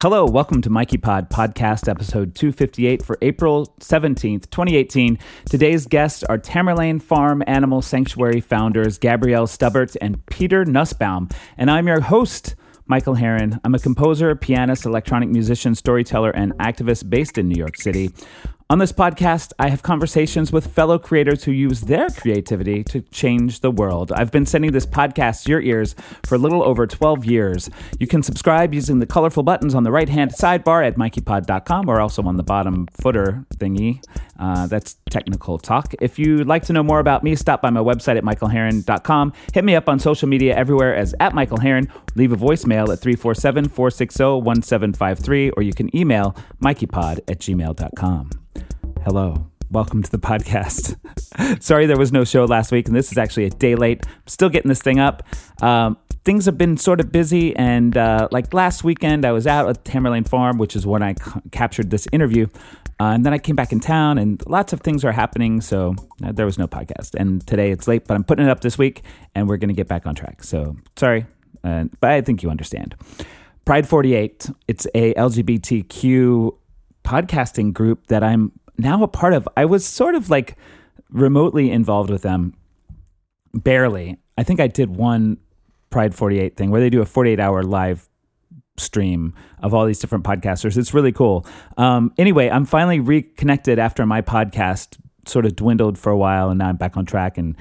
Hello, welcome to Mikey Pod podcast episode 258 for April 17th, 2018. Today's guests are Tamerlaine Farm Animal Sanctuary founders Gabrielle Stubbert and Peter Nussbaum, and I'm your host, Michael Harren. I'm a composer, pianist, electronic musician, storyteller, and activist based in New York City. On this podcast, I have conversations with fellow creators who use their creativity to change the world. I've been sending this podcast to your ears for a little over 12 years. You can subscribe using the colorful buttons on the right hand sidebar at mikeypod.com or also on the bottom footer thingy. Uh, that's technical talk. If you'd like to know more about me, stop by my website at michaelharren.com. Hit me up on social media everywhere as at Michael Harren. Leave a voicemail at 347 460 1753 or you can email mikeypod at gmail.com. Hello. Welcome to the podcast. Sorry there was no show last week, and this is actually a day late. I'm still getting this thing up. Um, things have been sort of busy, and uh, like last weekend, I was out at Tamerlaine Farm, which is when I captured this interview. Uh, and then I came back in town, and lots of things are happening, so uh, there was no podcast. And today it's late, but I'm putting it up this week, and we're going to get back on track. So sorry, uh, but I think you understand. Pride 48, it's a LGBTQ podcasting group that I'm now a part of. I was sort of like remotely involved with them, barely. I think I did one Pride 48 thing where they do a 48 hour live stream of all these different podcasters. It's really cool. Um, anyway, I'm finally reconnected after my podcast sort of dwindled for a while, and now I'm back on track and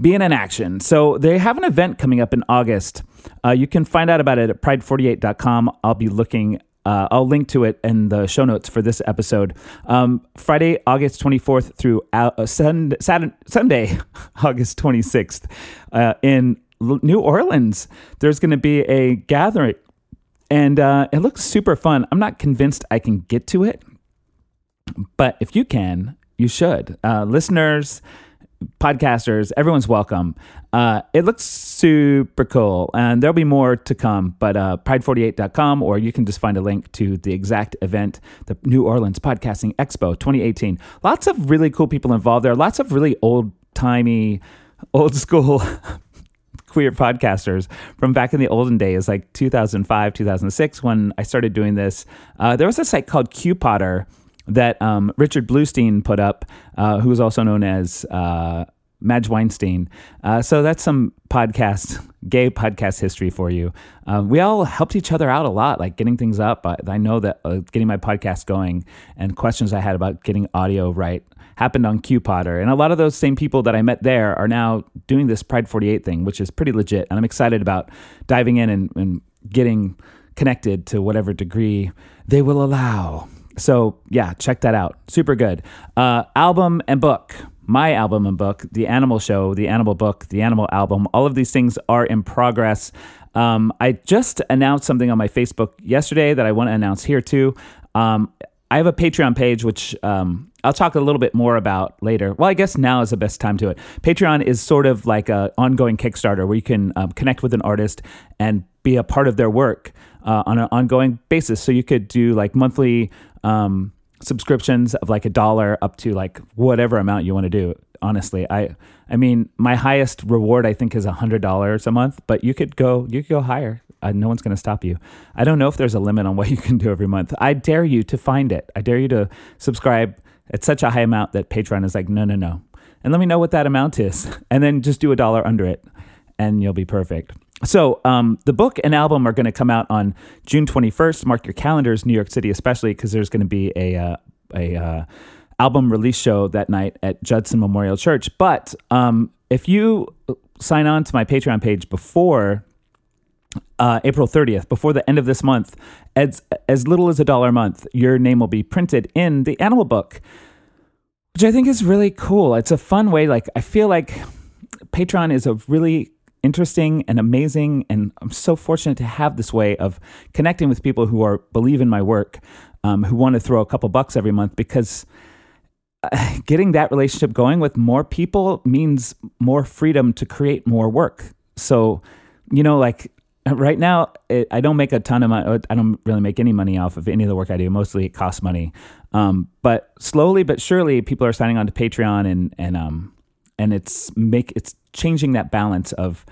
being in action. So they have an event coming up in August. Uh, you can find out about it at pride48.com. I'll be looking uh, I'll link to it in the show notes for this episode. Um, Friday, August 24th through uh, Sunday, Sunday, August 26th uh, in New Orleans, there's going to be a gathering. And uh, it looks super fun. I'm not convinced I can get to it, but if you can, you should. Uh, listeners, podcasters, everyone's welcome. Uh, it looks super cool, and there'll be more to come. But uh, pride48.com, or you can just find a link to the exact event, the New Orleans Podcasting Expo 2018. Lots of really cool people involved there. Lots of really old timey, old school. queer podcasters from back in the olden days, like 2005, 2006, when I started doing this. Uh, there was a site called QPodder that um, Richard Bluestein put up, uh, who is also known as uh, Madge Weinstein. Uh, so that's some podcast, gay podcast history for you. Uh, we all helped each other out a lot, like getting things up. I, I know that uh, getting my podcast going and questions I had about getting audio right happened on QPodder. And a lot of those same people that I met there are now doing this Pride 48 thing, which is pretty legit. And I'm excited about diving in and, and getting connected to whatever degree they will allow. So yeah, check that out. Super good. Uh, album and book. My album and book, The Animal Show, The Animal Book, The Animal Album. All of these things are in progress. Um, I just announced something on my Facebook yesterday that I want to announce here too. Um, I have a Patreon page, which um, I'll talk a little bit more about later. Well, I guess now is the best time to it. Patreon is sort of like an ongoing Kickstarter where you can um, connect with an artist and be a part of their work uh, on an ongoing basis. So you could do like monthly um, subscriptions of like a dollar up to like whatever amount you want to do. Honestly, I I mean my highest reward I think is a hundred dollars a month, but you could go you could go higher. Uh, no one's going to stop you. I don't know if there's a limit on what you can do every month. I dare you to find it. I dare you to subscribe at such a high amount that Patreon is like no no no, and let me know what that amount is, and then just do a dollar under it, and you'll be perfect. So um, the book and album are going to come out on June 21st. Mark your calendars, New York City, especially because there's going to be a uh, a uh, album release show that night at Judson Memorial Church. But um, if you sign on to my Patreon page before uh, April 30th, before the end of this month, as as little as a dollar a month, your name will be printed in the Animal Book, which I think is really cool. It's a fun way. Like I feel like Patreon is a really interesting and amazing. And I'm so fortunate to have this way of connecting with people who are believe in my work, um, who want to throw a couple bucks every month because uh, getting that relationship going with more people means more freedom to create more work. So, you know, like right now, it, I don't make a ton of money. I don't really make any money off of any of the work I do. Mostly it costs money. Um, but slowly but surely, people are signing on to Patreon and, and, um, and it's make it's changing that balance of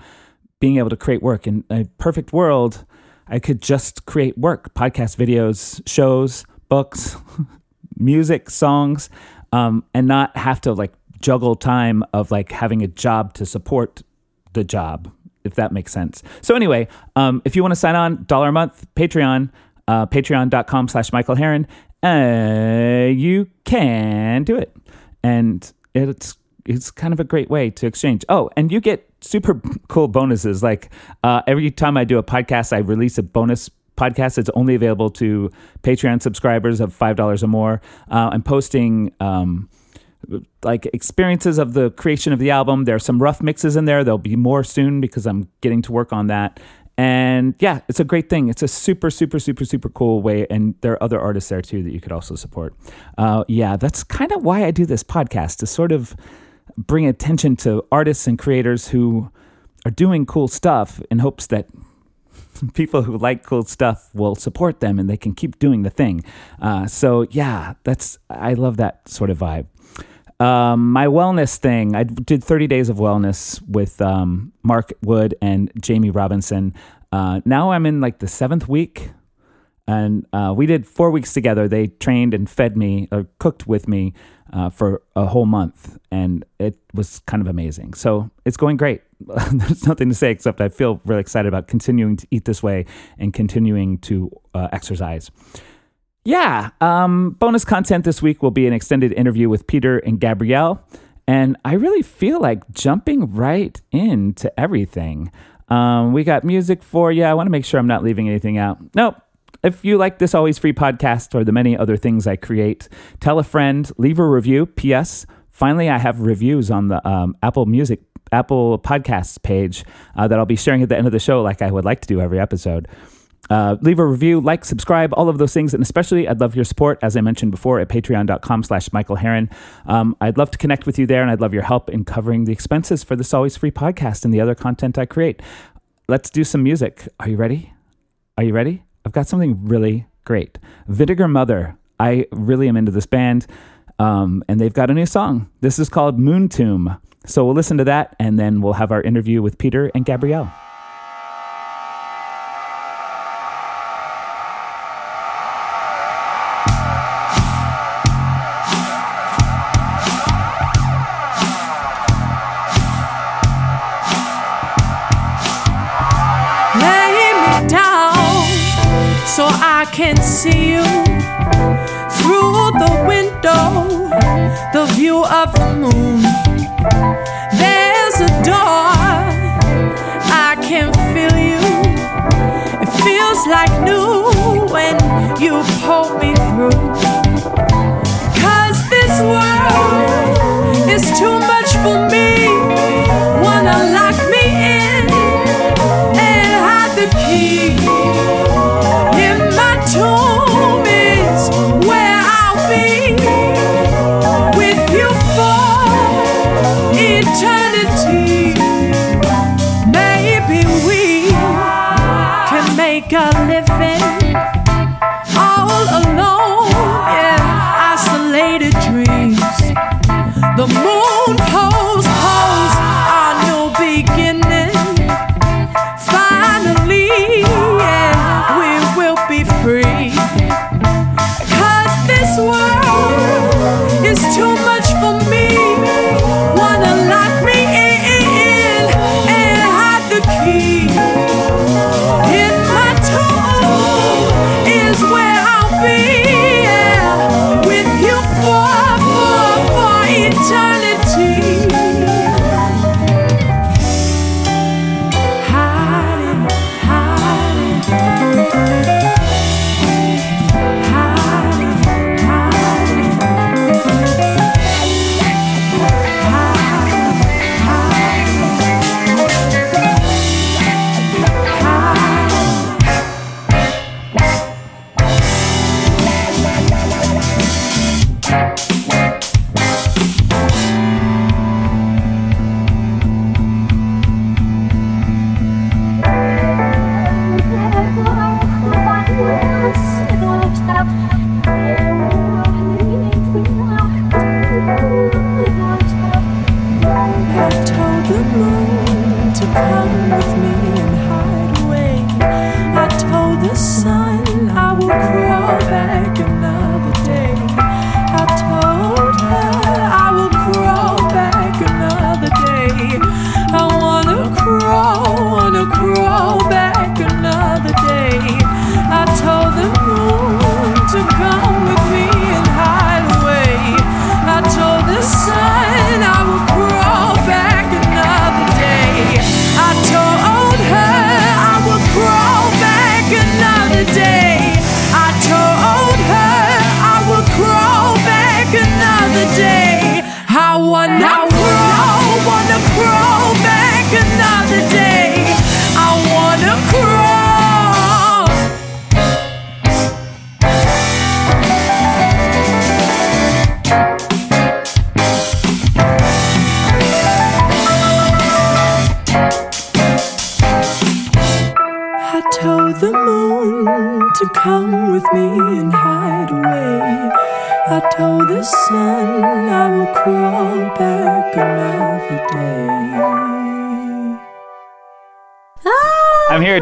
being able to create work in a perfect world I could just create work, podcast videos, shows, books, music, songs, um, and not have to like juggle time of like having a job to support the job, if that makes sense. So anyway, um, if you want to sign on, dollar a month, Patreon, uh, patreon.com slash Michael Harren, uh, you can do it. And it's it's kind of a great way to exchange. Oh, and you get super cool bonuses. Like uh, every time I do a podcast, I release a bonus podcast. It's only available to Patreon subscribers of five dollars or more. Uh, I'm posting. Um, like experiences of the creation of the album. There are some rough mixes in there. There'll be more soon because I'm getting to work on that. And yeah, it's a great thing. It's a super, super, super, super cool way. And there are other artists there too that you could also support. Uh, yeah, that's kind of why I do this podcast to sort of bring attention to artists and creators who are doing cool stuff in hopes that people who like cool stuff will support them and they can keep doing the thing. Uh, so yeah, that's I love that sort of vibe. Um, my wellness thing, I did 30 days of wellness with um, Mark Wood and Jamie Robinson. Uh, now I'm in like the seventh week, and uh, we did four weeks together. They trained and fed me or cooked with me uh, for a whole month, and it was kind of amazing. So it's going great. There's nothing to say except I feel really excited about continuing to eat this way and continuing to uh, exercise. Yeah, um, bonus content this week will be an extended interview with Peter and Gabrielle. And I really feel like jumping right into everything. Um, we got music for you. I want to make sure I'm not leaving anything out. Nope, if you like this Always Free podcast or the many other things I create, tell a friend, leave a review. P.S. Finally, I have reviews on the um, Apple Music, Apple Podcasts page uh, that I'll be sharing at the end of the show, like I would like to do every episode. Uh, leave a review, like, subscribe, all of those things. And especially, I'd love your support, as I mentioned before, at patreon.com slash Michael Harren. Um, I'd love to connect with you there, and I'd love your help in covering the expenses for this Always Free podcast and the other content I create. Let's do some music. Are you ready? Are you ready? I've got something really great. Vinegar Mother. I really am into this band, um, and they've got a new song. This is called Moon Tomb. So we'll listen to that, and then we'll have our interview with Peter and Gabrielle. Can see you through the window, the view of the moon. There's a door, I can feel you. It feels like new when you pull me through. Cause this world is too much for me. Wanna lock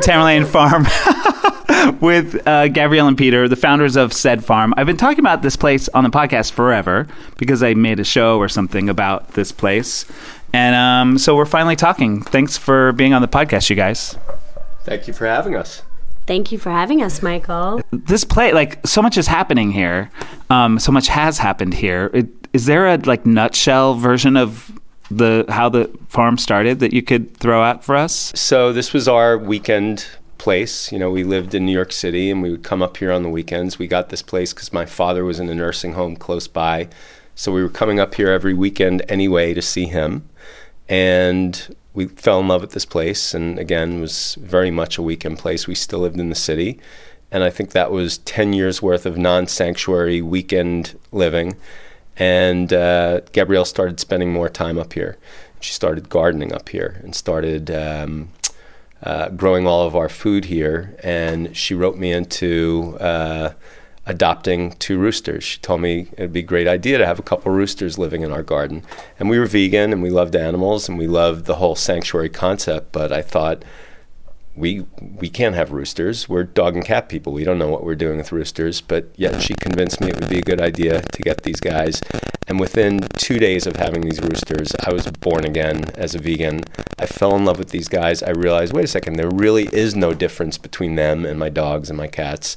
Tamerlaine Farm with uh, Gabrielle and Peter, the founders of said farm. I've been talking about this place on the podcast forever because I made a show or something about this place. And um, so we're finally talking. Thanks for being on the podcast, you guys. Thank you for having us. Thank you for having us, Michael. This play, like, so much is happening here. Um, so much has happened here. It, is there a like nutshell version of the how the farm started that you could throw out for us? So this was our weekend place. You know, we lived in New York City and we would come up here on the weekends. We got this place because my father was in a nursing home close by. So we were coming up here every weekend anyway to see him. And we fell in love with this place and again was very much a weekend place. We still lived in the city. And I think that was 10 years worth of non sanctuary weekend living. And uh, Gabrielle started spending more time up here. She started gardening up here and started um, uh, growing all of our food here. And she wrote me into uh, adopting two roosters. She told me it'd be a great idea to have a couple roosters living in our garden. And we were vegan and we loved animals and we loved the whole sanctuary concept. But I thought, we we can't have roosters. We're dog and cat people. We don't know what we're doing with roosters. But yet she convinced me it would be a good idea to get these guys. And within two days of having these roosters, I was born again as a vegan. I fell in love with these guys. I realized, wait a second, there really is no difference between them and my dogs and my cats.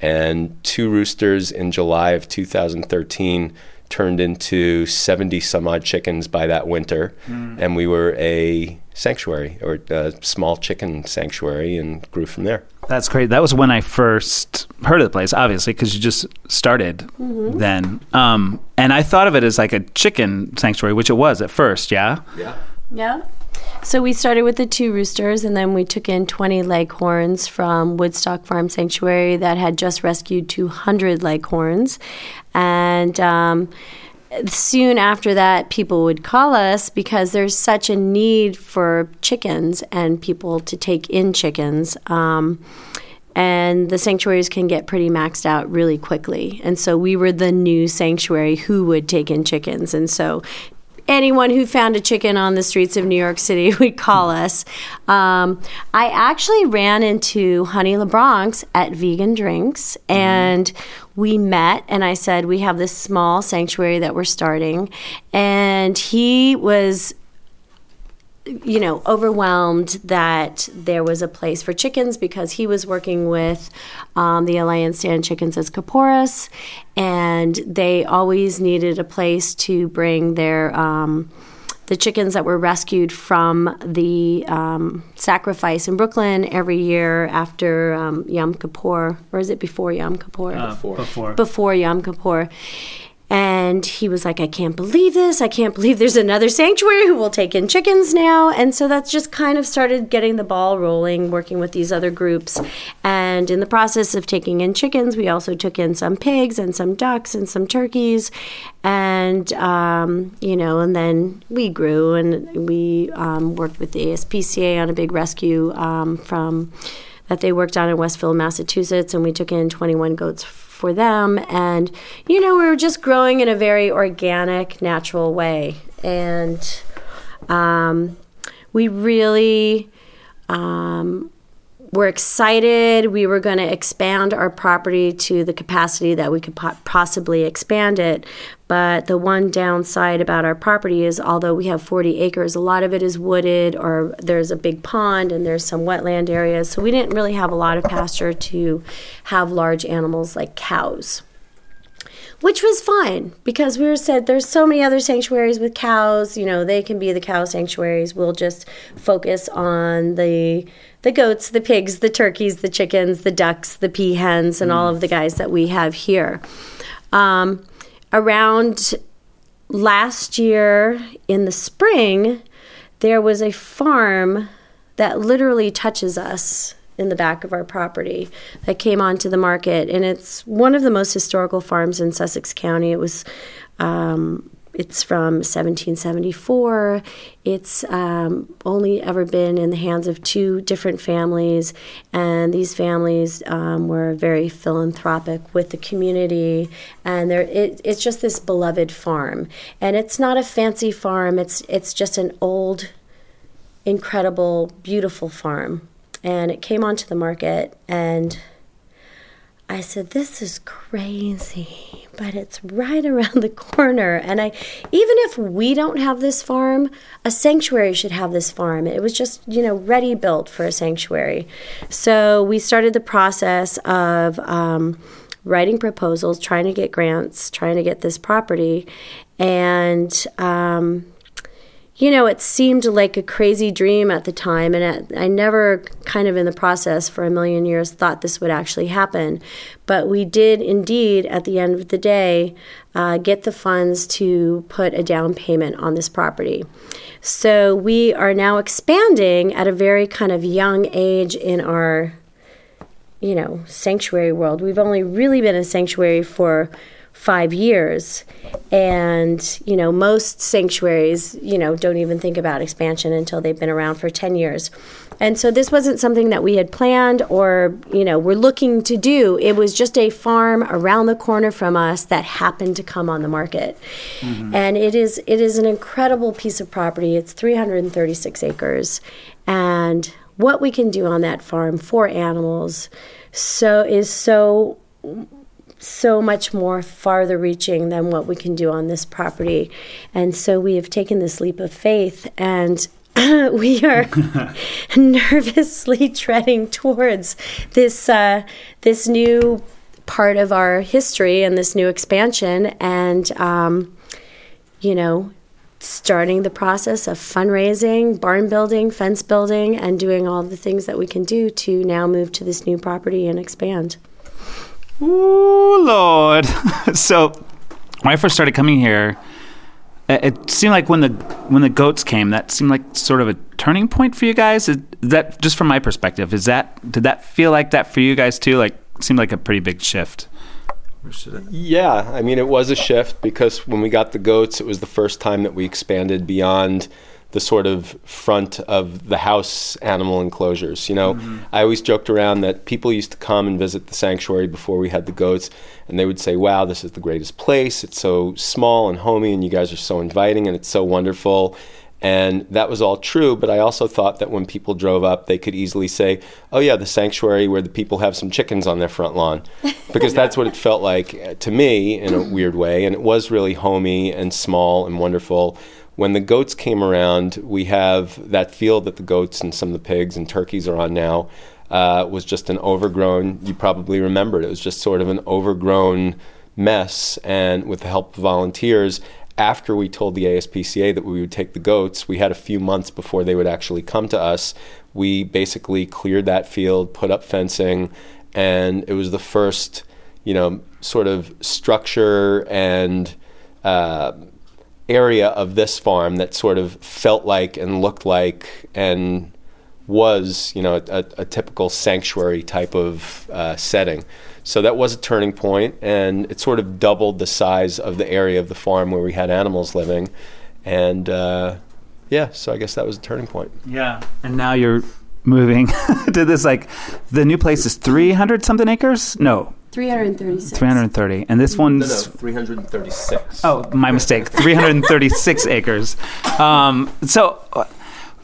And two roosters in July of 2013 turned into 70 some odd chickens by that winter. Hmm. And we were a sanctuary or a small chicken sanctuary and grew from there. That's great. That was when I first heard of the place, obviously, because you just started then. Um, and I thought of it as like a chicken sanctuary, which it was at first, yeah? Yeah. Yeah. So we started with the two roosters, and then we took in 20 leghorns from Woodstock Farm Sanctuary that had just rescued 200 leghorns. And um, soon after that, people would call us because there's such a need for chickens and people to take in chickens. Um, and the sanctuaries can get pretty maxed out really quickly. And so we were the new sanctuary who would take in chickens. And so anyone who found a chicken on the streets of New York City would call us. Um, I actually ran into Honey LeBronx at Vegan Drinks, and we met. And I said, "We have this small sanctuary that we're starting," and he was you know, overwhelmed that there was a place for chickens because he was working with um, the Alliance to End Chickens as Kaporos, and they always needed a place to bring their um, the chickens that were rescued from the um, sacrifice in Brooklyn every year after um, Yom Kippur, or is it before Yom Kippur? before. before Yom Kippur. And he was like, I can't believe this. I can't believe there's another sanctuary who will take in chickens now. And so that's just kind of started getting the ball rolling, working with these other groups. And in the process of taking in chickens, we also took in some pigs and some ducks and some turkeys. And, um, you know, and then we grew and we um, worked with the ASPCA on a big rescue um, from that they worked on in Westfield, Massachusetts, and we took in 21 goats for them. And, you know, we were just growing in a very organic, natural way. And um, we really um, were excited. We were going to expand our property to the capacity that we could po- possibly expand it. But the one downside about our property is, although we have 40 acres, a lot of it is wooded, or there's a big pond and there's some wetland areas. So we didn't really have a lot of pasture to have large animals like cows which was fine because we were said there's so many other sanctuaries with cows you know they can be the cow sanctuaries. We'll just focus on the the goats the pigs the turkeys the chickens the ducks the peahens and all of the guys that we have here. Um, around last year in the spring, there was a farm that literally touches us in the back of our property that came onto the market, and it's one of the most historical farms in Sussex County. It was. Um, it's from 1774. It's um, only ever been in the hands of two different families, and these families um, were very philanthropic with the community. And it, it's just this beloved farm, and it's not a fancy farm. It's it's just an old, incredible, beautiful farm and it came onto the market and I said, "This is crazy, but it's right around the corner." And I, even if we don't have this farm, a sanctuary should have this farm. It was just, you know, ready built for a sanctuary. So we started the process of um, writing proposals, trying to get grants, trying to get this property, and um, you know, it seemed like a crazy dream at the time, and I never, kind of in the process for a million years, thought this would actually happen. But we did indeed, at the end of the day, uh, get the funds to put a down payment on this property. So we are now expanding at a very kind of young age in our, you know, sanctuary world. We've only really been a sanctuary for five years. And, you know, most sanctuaries, you know, don't even think about expansion until they've been around for 10 years. And so this wasn't something that we had planned or, you know, we're looking to do. It was just a farm around the corner from us that happened to come on the market. Mm-hmm. And it is it is an incredible piece of property. It's 336 acres. And what we can do on that farm for animals so is so so much more farther reaching than what we can do on this property. And so we have taken this leap of faith and we are nervously treading towards this uh, this new part of our history and this new expansion, and um, you know, starting the process of fundraising, barn building, fence building, and doing all the things that we can do to now move to this new property and expand. Ooh, Lord. so when I first started coming here, it seemed like when the when the goats came, that seemed like sort of a turning point for you guys. Is that just from my perspective? Is that did that feel like that for you guys too? Like seemed like a pretty big shift. Yeah, I mean it was a shift because when we got the goats, it was the first time that we expanded beyond the sort of front of the house animal enclosures. You know, mm-hmm. I always joked around that people used to come and visit the sanctuary before we had the goats, and they would say, "Wow, this is the greatest place. It's so small and homey, and you guys are so inviting, and it's so wonderful." And that was all true, but I also thought that when people drove up, they could easily say, Oh, yeah, the sanctuary where the people have some chickens on their front lawn. Because that's what it felt like to me in a weird way. And it was really homey and small and wonderful when the goats came around, we have that field that the goats and some of the pigs and turkeys are on now. Uh, was just an overgrown. You probably remembered it. Was just sort of an overgrown mess. And with the help of volunteers, after we told the ASPCA that we would take the goats, we had a few months before they would actually come to us. We basically cleared that field, put up fencing, and it was the first, you know, sort of structure and uh, area of this farm that sort of felt like and looked like and was, you know, a, a typical sanctuary type of uh, setting. So that was a turning point, and it sort of doubled the size of the area of the farm where we had animals living, and uh, yeah, so I guess that was a turning point. Yeah, and now you're moving to this like the new place is 300 something acres no 336. 330. And this one's. No, no, 336. Oh, my mistake. 336 acres. Um, so, uh,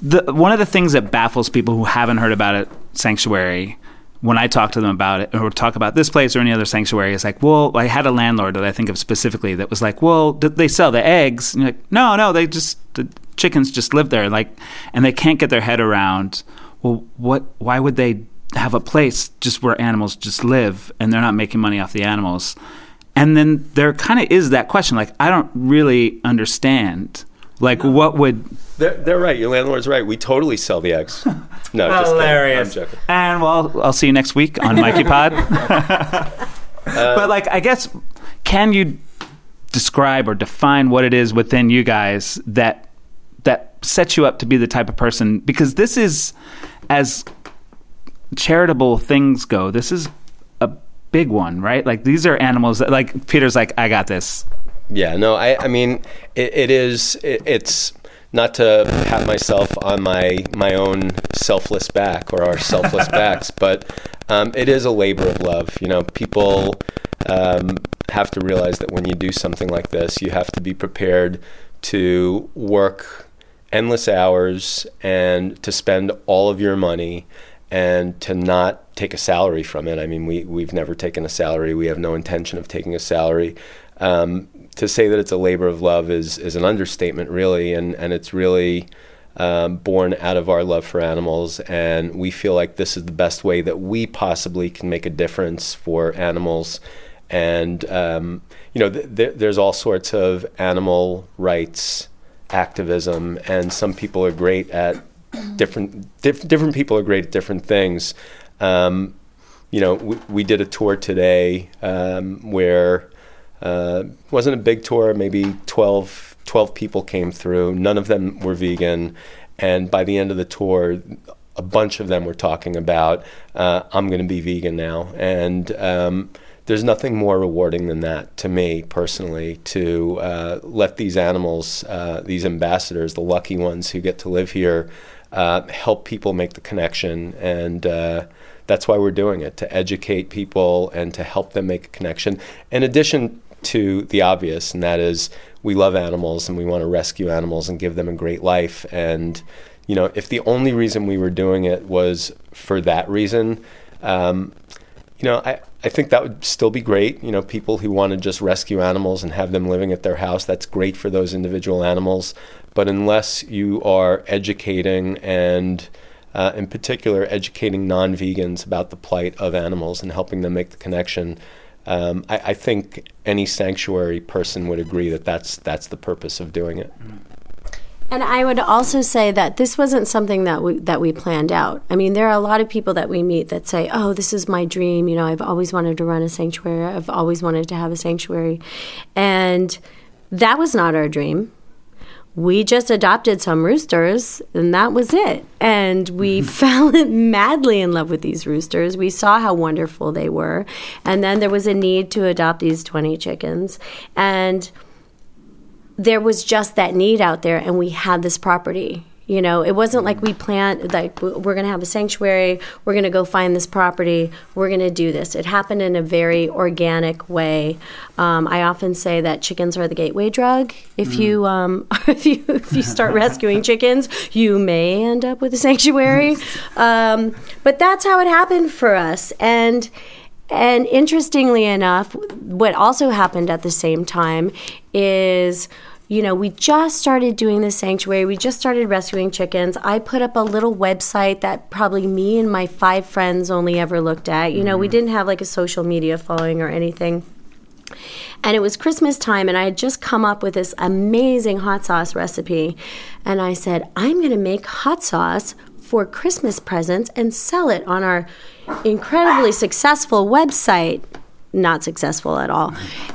the, one of the things that baffles people who haven't heard about it, Sanctuary, when I talk to them about it or talk about this place or any other sanctuary, is like, well, I had a landlord that I think of specifically that was like, well, did they sell the eggs? And you're like, no, no, they just, the chickens just live there. Like, and they can't get their head around, well, what, why would they have a place just where animals just live and they're not making money off the animals. And then there kind of is that question like, I don't really understand. Like, no. what would. They're, they're, right. Your landlord's right. We totally sell the eggs. No, just hilarious. Kidding. I'm joking. And well, I'll see you next week on Mikey Pod. uh, but like, I guess, can you describe or define what it is within you guys that that sets you up to be the type of person because this is as charitable things go this is a big one right like these are animals that like peter's like i got this Yeah, no, I, I mean, it, it is, it, it's not to pat myself on my, my own selfless back or our selfless backs, but um, it is a labor of love. You know, people um, have to realize that when you do something like this, you have to be prepared to work endless hours and to spend all of your money and to not take a salary from it. I mean, we, we've never taken a salary. We have no intention of taking a salary. Um, to say that it's a labor of love is, is an understatement, really, and, and it's really um, born out of our love for animals. And we feel like this is the best way that we possibly can make a difference for animals. And, um, you know, th- th- there's all sorts of animal rights activism, and some people are great at different, diff- different people are great at different things. Um, you know, we, we did a tour today um, where uh, wasn't a big tour, maybe 12, 12 people came through. None of them were vegan. And by the end of the tour, a bunch of them were talking about, uh, I'm going to be vegan now. And um, there's nothing more rewarding than that to me personally to uh, let these animals, uh, these ambassadors, the lucky ones who get to live here, uh, help people make the connection. And uh, that's why we're doing it to educate people and to help them make a connection. In addition to the obvious, and that is we love animals and we want to rescue animals and give them a great life. And, you know, if the only reason we were doing it was for that reason, um, you know, I, I think that would still be great. You know, people who want to just rescue animals and have them living at their house, that's great for those individual animals. But unless you are educating and, uh, in particular, educating non vegans about the plight of animals and helping them make the connection, um, I, I, think any sanctuary person would agree that that's that's the purpose of doing it. And I would also say that this wasn't something that we that we planned out. I mean, there are a lot of people that we meet that say, "Oh, this is my dream. You know, I've always wanted to run a sanctuary. I've always wanted to have a sanctuary," and that was not our dream we just adopted some roosters and that was it. And we mm-hmm. fell madly in love with these roosters. We saw how wonderful they were. And then there was a need to adopt these 20 chickens. And there was just that need out there, and we had this property. You know, it wasn't like we planned, like, we're going to have a sanctuary, we're going to go find this property, we're going to do this. It happened in a very organic way. Um, I often say that chickens are the gateway drug. If mm. you um, if you if you start rescuing chickens, you may end up with a sanctuary. Um, but that's how it happened for us, and and interestingly enough, what also happened at the same time is you know, we just started doing the sanctuary. We just started rescuing chickens. I put up a little website that probably me and my five friends only ever looked at. You know, mm-hmm. we didn't have like a social media following or anything. And it was Christmas time, and I had just come up with this amazing hot sauce recipe. And I said, I'm going to make hot sauce for Christmas presents and sell it on our incredibly successful website not successful at all.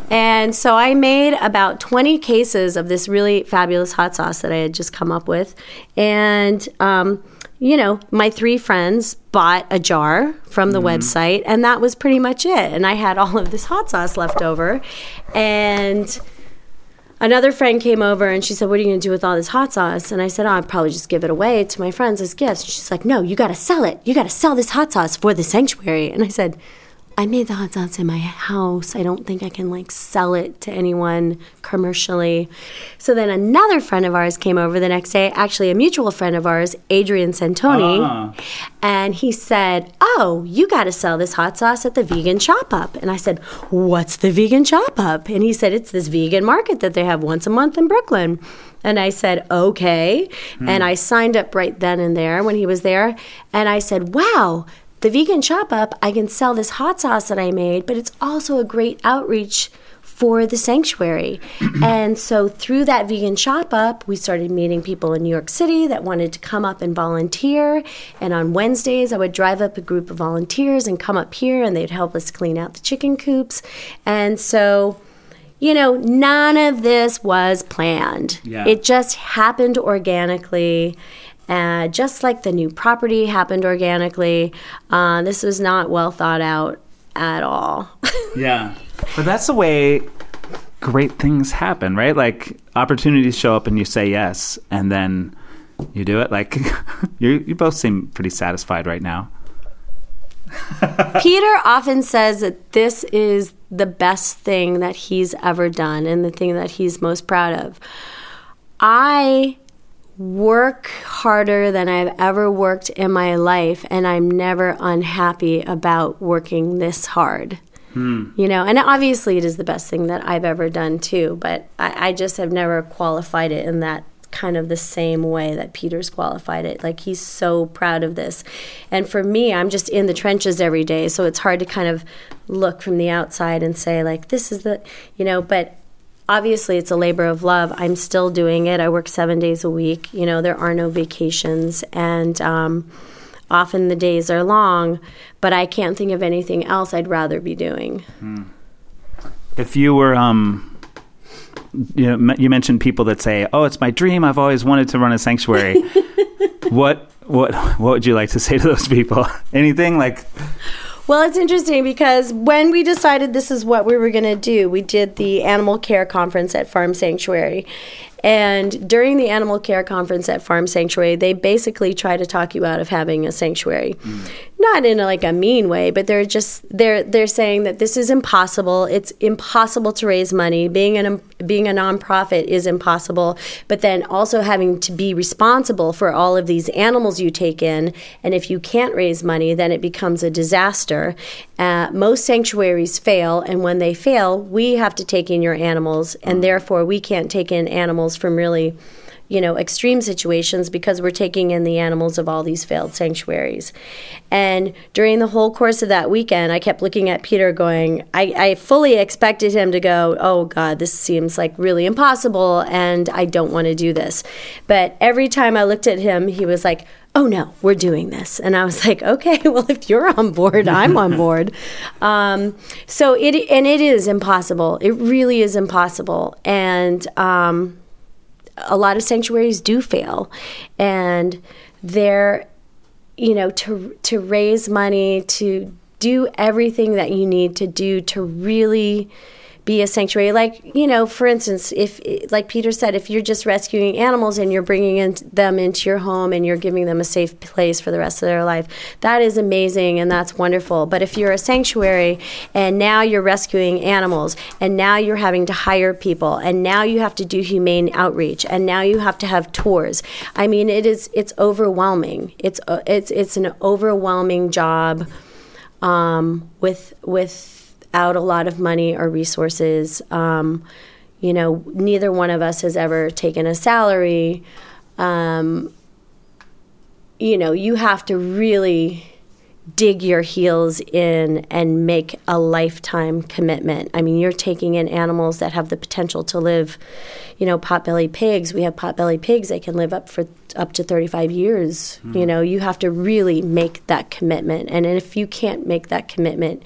And so I made about 20 cases of this really fabulous hot sauce that I had just come up with. And, um, you know, my three friends bought a jar from the mm-hmm. website, and that was pretty much it. And I had all of this hot sauce left over. And another friend came over and she said, What are you going to do with all this hot sauce? And I said, oh, I'd probably just give it away to my friends as gifts. And she's like, No, you got to sell it. You got to sell this hot sauce for the sanctuary. And I said, I made the hot sauce in my house. I don't think I can like sell it to anyone commercially. So then another friend of ours came over the next day, actually a mutual friend of ours, Adrian Santoni, uh. and he said, "Oh, you got to sell this hot sauce at the Vegan Shop Up." And I said, "What's the Vegan Shop Up?" And he said, "It's this vegan market that they have once a month in Brooklyn." And I said, okay. Mm. And I signed up right then and there when he was there. And I said, wow, the vegan shop up, I can sell this hot sauce that I made, but it's also a great outreach for the sanctuary. and so through that vegan shop up, we started meeting people in New York City that wanted to come up and volunteer. And on Wednesdays, I would drive up a group of volunteers and come up here and they'd help us clean out the chicken coops. And so you know, none of this was planned. Yeah. It just happened organically. Uh, just like the new property happened organically. Uh, this was not well thought out at all. Yeah. But that's the way great things happen, right? Like opportunities show up and you say yes, and then you do it. Like you, you both seem pretty satisfied right now. Peter often says that this is the best thing that he's ever done and the thing that he's most proud of. I work harder than I've ever worked in my life, and I'm never unhappy about working this hard. Hmm. You know, and obviously it is the best thing that I've ever done too, but I, I just have never qualified it in that kind of the same way that Peter's qualified it. Like he's so proud of this. And for me, I'm just in the trenches every day, so it's hard to kind of look from the outside and say like this is the, you know, but obviously it's a labor of love. I'm still doing it. I work 7 days a week. You know, there are no vacations and um often the days are long, but I can't think of anything else I'd rather be doing. If you were, um, you know, you mentioned people that say, "Oh, it's my dream. I've always wanted to run a sanctuary." what, what, what would you like to say to those people? Anything like? Well, it's interesting because when we decided this is what we were going to do, we did the animal care conference at Farm Sanctuary. And during the animal care conference at Farm Sanctuary, they basically try to talk you out of having a sanctuary. Not in a, like a mean way, but they're just they're they're saying that this is impossible. It's impossible to raise money. Being an being a nonprofit is impossible. But then also having to be responsible for all of these animals you take in, and if you can't raise money, then it becomes a disaster. Uh, most sanctuaries fail, and when they fail, we have to take in your animals, and therefore we can't take in animals from really you know, extreme situations because we're taking in the animals of all these failed sanctuaries. And during the whole course of that weekend, I kept looking at Peter going, I, I fully expected him to go, Oh God, this seems like really impossible and I don't want to do this. But every time I looked at him, he was like, Oh no, we're doing this. And I was like, okay, well, if you're on board, I'm on board. Um, so it, and it is impossible. It really is impossible. And, um, a lot of sanctuaries do fail. And they're you know to to raise money to do everything that you need to do to really be a sanctuary. Like you know for instance if like peter said if you're just rescuing animals and you're bringing in, them into your home and you're giving them a safe place for the rest of their life that is amazing and that's wonderful. But if you're a sanctuary and now you're rescuing animals and now you're having to hire people and now you have to do humane outreach and now you have to have tours i mean it is it's overwhelming. It's it's it's an overwhelming job um, with, with without a lot of money or resources. Um, you know, neither one of us has ever taken a salary. Um, you know, you have to really dig your heels in and make a lifetime commitment. I mean, you're taking in animals that have the potential to live, you know, potbelly pigs. We have potbelly pigs that can live up for up to 35 years. You know, you have to really make that commitment. And if you can't make that commitment,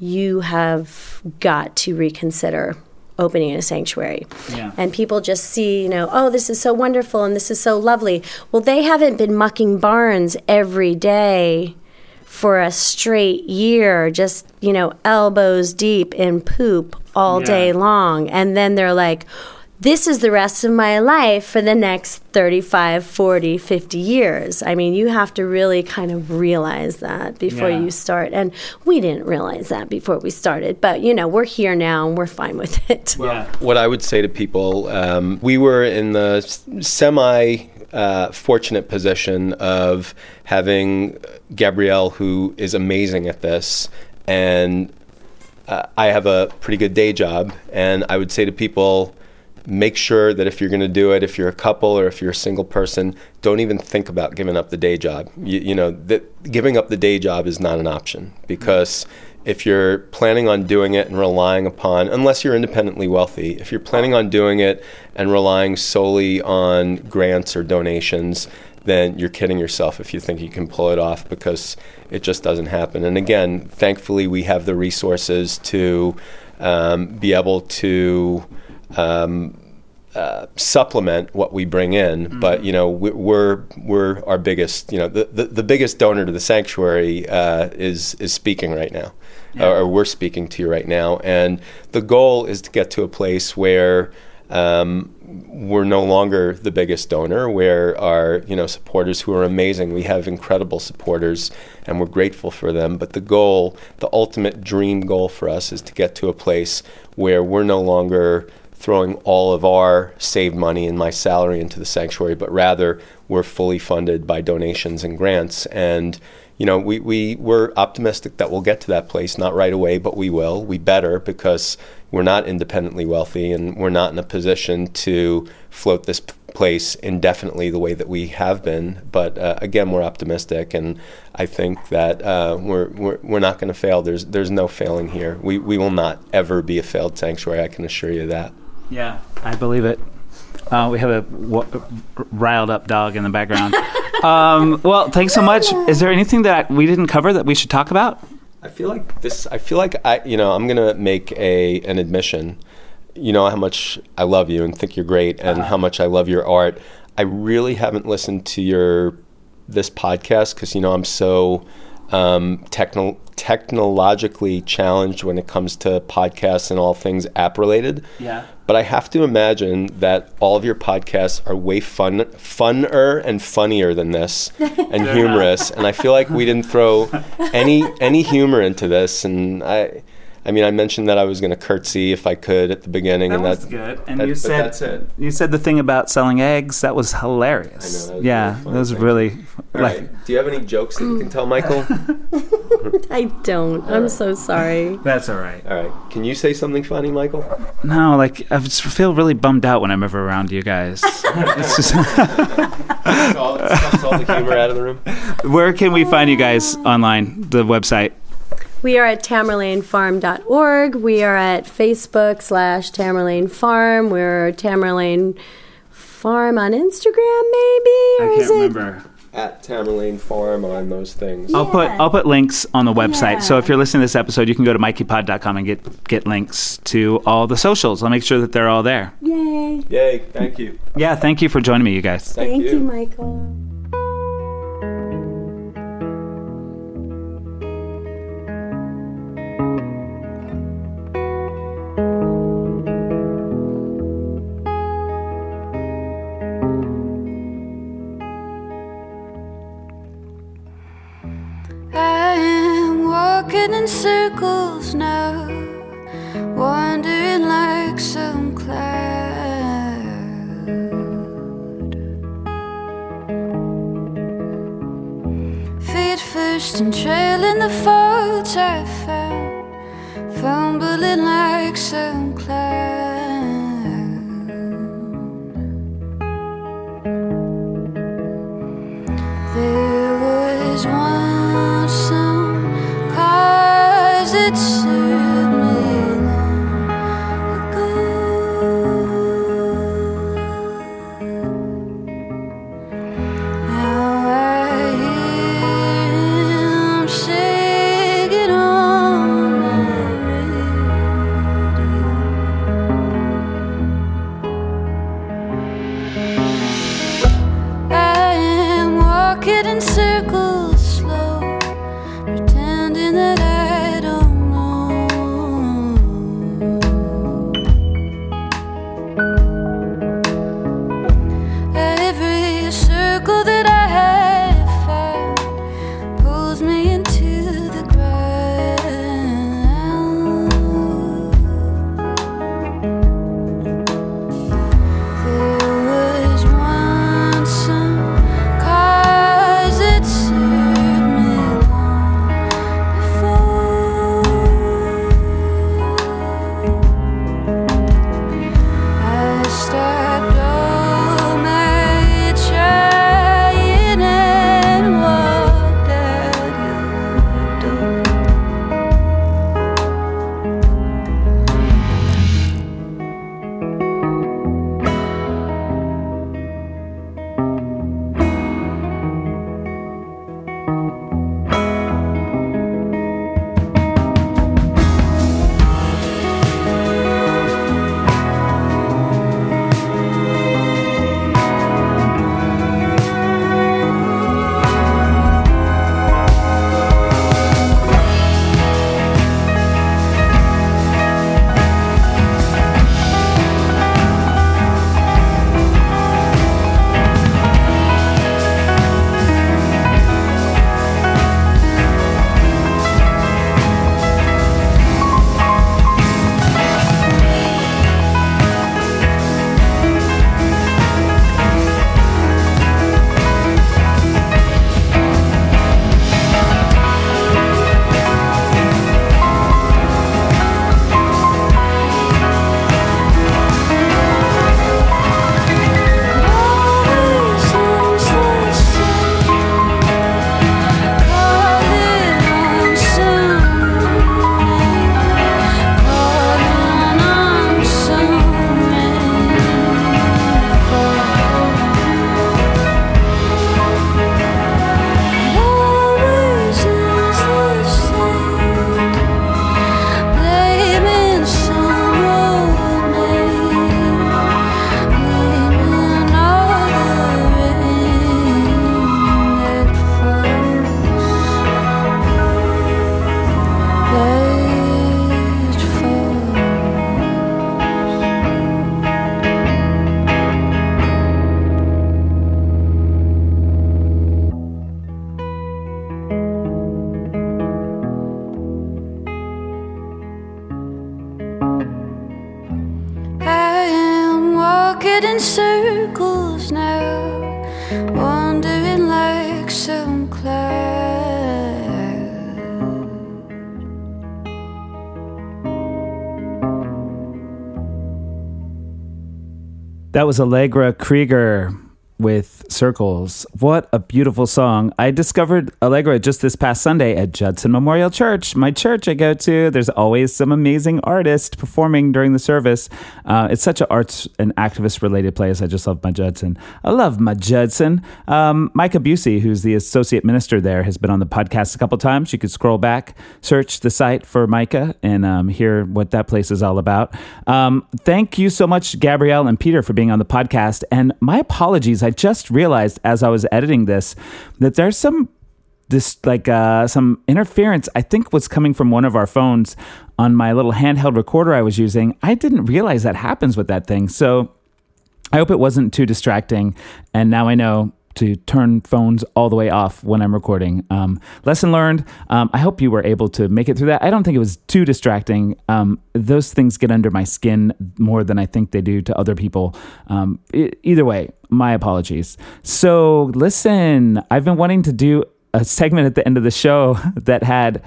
you have got to reconsider opening a sanctuary. Yeah. And people just see, you know, oh, this is so wonderful and this is so lovely. Well, they haven't been mucking barns every day for a straight year, just, you know, elbows deep in poop all Yeah. day long. And then they're like, this is the rest of my life for the next 35, 40, 50 years. I mean, you have to really kind of realize that before Yeah. you start. And we didn't realize that before we started. But, you know, we're here now and we're fine with it. Yeah. What I would say to people, um, we were in the semi uh, fortunate position of having Gabrielle, who is amazing at this, and uh, I have a pretty good day job. And I would say to people, make sure that if you're going to do it, if you're a couple or if you're a single person, don't even think about giving up the day job. You, you know, that giving up the day job is not an option because if you're planning on doing it and relying upon, unless you're independently wealthy, if you're planning on doing it and relying solely on grants or donations, then you're kidding yourself if you think you can pull it off because it just doesn't happen. And again, thankfully, we have the resources to um, be able to um, uh, supplement what we bring in. Mm-hmm. But you know, we- we're we're our biggest. You know, the, the, the biggest donor to the sanctuary uh, is is speaking right now, or, or we're speaking to you right now. And the goal is to get to a place where. Um, we're no longer the biggest donor. Where our you know supporters who are amazing. We have incredible supporters, and we're grateful for them. But the goal, the ultimate dream goal for us, is to get to a place where we're no longer throwing all of our saved money and my salary into the sanctuary, but rather we're fully funded by donations and grants. And you know, we, we we're optimistic that we'll get to that place, not right away, but we will. We better because we're not independently wealthy and we're not in a position to float this p- place indefinitely the way that we have been. But uh, again, we're optimistic, and I think that uh, we're, we're we're not going to fail. There's there's no failing here. We we will not ever be a failed sanctuary. I can assure you that. Yeah, I believe it. Uh, we have a w- riled up dog in the background. um, well, thanks so much. Is there anything that we didn't cover that we should talk about? I feel like this. I feel like I, you know, I'm gonna make a an admission. You know how much I love you and think you're great, and how much I love your art. I really haven't listened to your this podcast because you know I'm so um, techno- technologically challenged when it comes to podcasts and all things app related. Yeah. But I have to imagine that all of your podcasts are way fun, funner and funnier than this, and humorous. And I feel like we didn't throw any any humor into this. And I, I mean, I mentioned that I was going to curtsy if I could at the beginning, and that's good. And that- you but said that's it. you said the thing about selling eggs. That was hilarious. I know, that was yeah, really that was Thank really All like right. Do you have any jokes that you can tell, Michael? I don't. I'm so sorry. that's all right. all right. Can you say something funny, Michael? No, like I just feel really bummed out when I'm ever around you guys. it's just, all, all the humor out of the room. where can we find you guys online? The website. We are at tamerlainefarm.org. We are at Facebook slash Tamerlaine Farm. We're Tamerlaine Farm on Instagram, maybe? Or is it? At Tamerlaine Farm on those things. I'll put I'll put links on the website. So if you're listening to this episode, you can go to mikeypod.com and get get links to all the socials. I'll make sure that they're all there. Yay. Yay! Thank you. Yeah, thank you for joining me, you guys. Thank, Thank you, Michael. Walking in circles now, wandering like some cloud. Feet first and trailing the faults I found, fumbling like some cloud. In circles now, wandering like some cloud. That was Allegra Krieger with Circles. What a beautiful song. I discovered Allegra just this past Sunday at Judson Memorial Church, my church I go to. There's always some amazing artist performing during the service. Uh, it's such an arts and activist related place. I just love my Judson. I love my Judson. Um, Micah Bucey, who's the associate minister there, has been on the podcast a couple times. You could scroll back, search the site for Micah, and um, hear what that place is all about. Um, thank you so much, Gabrielle and Peter, for being on the podcast. And my apologies. I just realized as I was editing this that there's some this like uh, some interference i think was coming from one of our phones on my little handheld recorder i was using. I didn't realize that happens with that thing. So i hope it wasn't too distracting. And now i know to turn phones all the way off when I'm recording. Um, lesson learned. Um, I hope you were able to make it through that. I don't think it was too distracting. Um, those things get under my skin more than I think they do to other people. Um, e- either way, my apologies. So, listen, I've been wanting to do a segment at the end of the show that had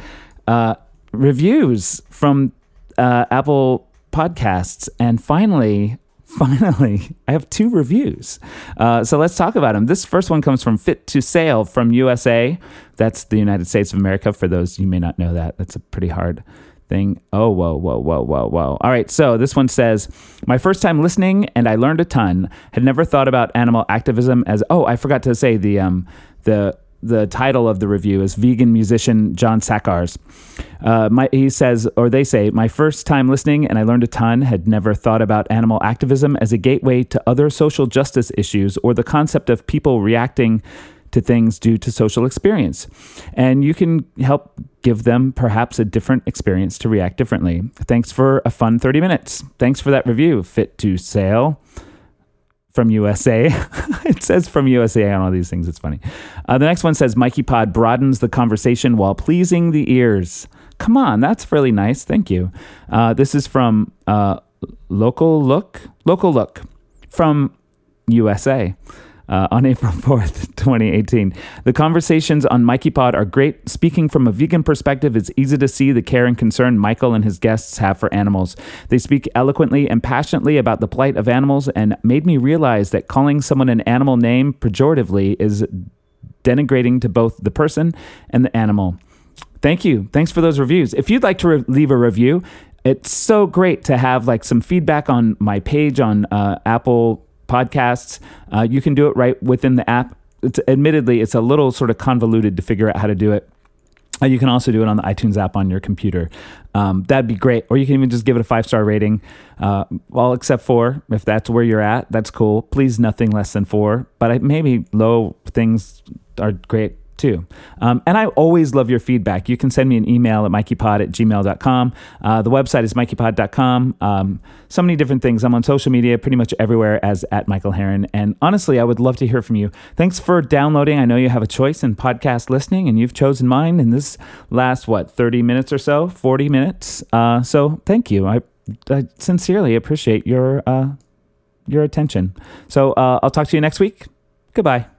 uh, reviews from uh, Apple Podcasts, and finally, finally, I have two reviews. Uh, so let's talk about them. This first one comes from Fit to Sail from USA. That's the United States of America. For those you may not know that, that's a pretty hard thing. Oh, whoa, whoa, whoa, whoa, whoa. All right. So this one says, My first time listening, and I learned a ton. Had never thought about animal activism as, oh, I forgot to say the, um, the, the title of the review is Vegan Musician John Sakars. Uh, my, he says, or they say, my first time listening and I learned a ton, had never thought about animal activism as a gateway to other social justice issues or the concept of people reacting to things due to social experience. And you can help give them perhaps a different experience to react differently. Thanks for a fun 30 minutes. Thanks for that review, Fit to Sail from USA. it says from USA on all these things. It's funny. Uh, the next one says Mikey Pod broadens the conversation while pleasing the ears. Come on, that's really nice. Thank you. Uh, this is from uh, Local Look. Local Look from USA. Uh, on April 4th, 2018. The conversations on Mikey Pod are great. Speaking from a vegan perspective, it's easy to see the care and concern Michael and his guests have for animals. They speak eloquently and passionately about the plight of animals and made me realize that calling someone an animal name pejoratively is denigrating to both the person and the animal. Thank you. Thanks for those reviews. If you'd like to re- leave a review, it's so great to have like some feedback on my page on uh, Apple Podcasts. Uh, you can do it right within the app. It's admittedly it's a little sort of convoluted to figure out how to do it. Uh, you can also do it on the iTunes app on your computer. Um, that'd be great. Or you can even just give it a five star rating. Uh, well, except for if that's where you're at, that's cool. Please, nothing less than four. But I, maybe low things are great too. Um, and I always love your feedback. You can send me an email at mikeypod at gmail.com. Uh, the website is mikeypod.com. Um, so many different things. I'm on social media pretty much everywhere as at Michael Harren. And honestly, I would love to hear from you. Thanks for downloading. I know you have a choice in podcast listening, and you've chosen mine in this last, what, 30 minutes or so, 40 minutes. Uh, so thank you. I, I sincerely appreciate your, uh, your attention. So uh, I'll talk to you next week. Goodbye.